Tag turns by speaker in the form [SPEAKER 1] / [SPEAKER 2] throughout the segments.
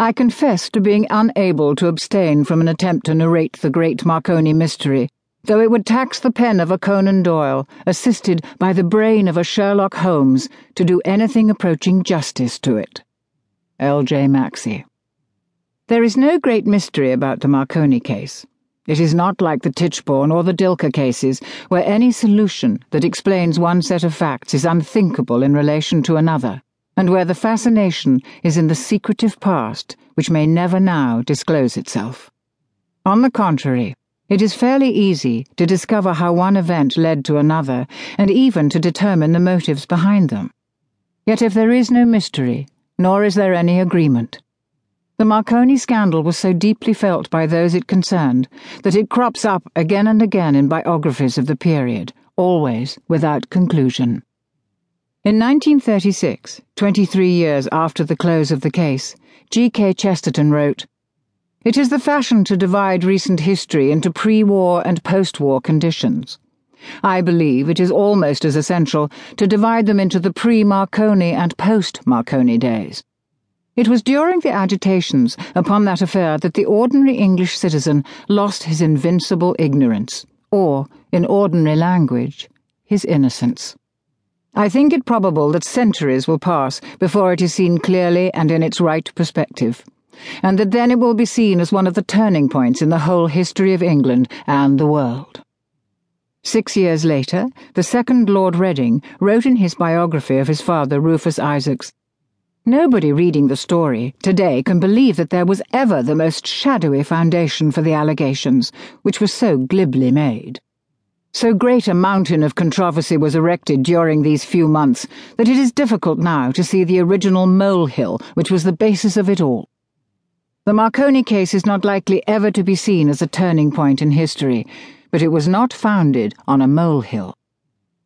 [SPEAKER 1] I confess to being unable to abstain from an attempt to narrate the great Marconi mystery, though it would tax the pen of a Conan Doyle, assisted by the brain of a Sherlock Holmes, to do anything approaching justice to it. L.J. Maxse. There is no great mystery about the Marconi case. It is not like the Tichborne or the Dilke cases, where any solution that explains one set of facts is unthinkable in relation to another and where the fascination is in the secretive past which may never now disclose itself. On the contrary, it is fairly easy to discover how one event led to another, and even to determine the motives behind them. Yet if there is no mystery, nor is there any agreement. The Marconi scandal was so deeply felt by those it concerned that it crops up again and again in biographies of the period, always without conclusion. In 1936, 23 years after the close of the case, G.K. Chesterton wrote, It is the fashion to divide recent history into pre war and post war conditions. I believe it is almost as essential to divide them into the pre Marconi and post Marconi days. It was during the agitations upon that affair that the ordinary English citizen lost his invincible ignorance, or, in ordinary language, his innocence. I think it probable that centuries will pass before it is seen clearly and in its right perspective, and that then it will be seen as one of the turning points in the whole history of England and the world. Six years later, the second Lord Reading wrote in his biography of his father, Rufus Isaacs, Nobody reading the story today can believe that there was ever the most shadowy foundation for the allegations, which were so glibly made. So great a mountain of controversy was erected during these few months that it is difficult now to see the original molehill which was the basis of it all. The Marconi case is not likely ever to be seen as a turning point in history, but it was not founded on a molehill.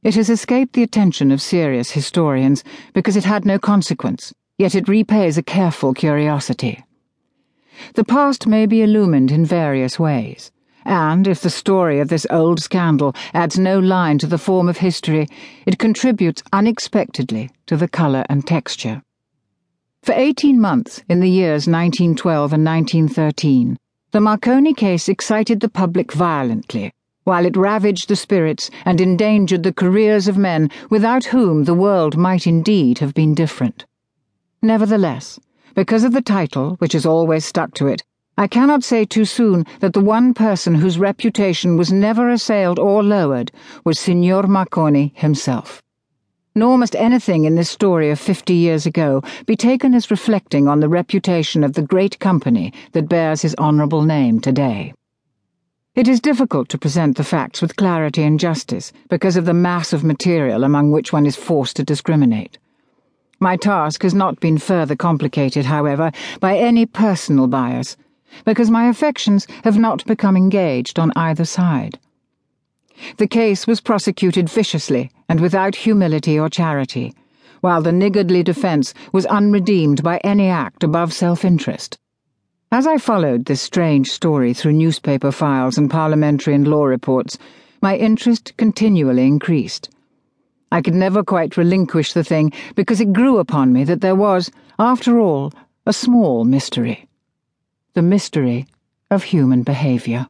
[SPEAKER 1] It has escaped the attention of serious historians because it had no consequence, yet it repays a careful curiosity. The past may be illumined in various ways. And if the story of this old scandal adds no line to the form of history, it contributes unexpectedly to the colour and texture. For 18 months in the years 1912 and 1913, the Marconi case excited the public violently, while it ravaged the spirits and endangered the careers of men without whom the world might indeed have been different. Nevertheless, because of the title, which has always stuck to it, I cannot say too soon that the one person whose reputation was never assailed or lowered was Signor Marconi himself. Nor must anything in this story of fifty years ago be taken as reflecting on the reputation of the great company that bears his honourable name today. It is difficult to present the facts with clarity and justice because of the mass of material among which one is forced to discriminate. My task has not been further complicated, however, by any personal bias because my affections have not become engaged on either side. The case was prosecuted viciously and without humility or charity, while the niggardly defence was unredeemed by any act above self interest. As I followed this strange story through newspaper files and parliamentary and law reports, my interest continually increased. I could never quite relinquish the thing because it grew upon me that there was, after all, a small mystery the mystery of human behavior.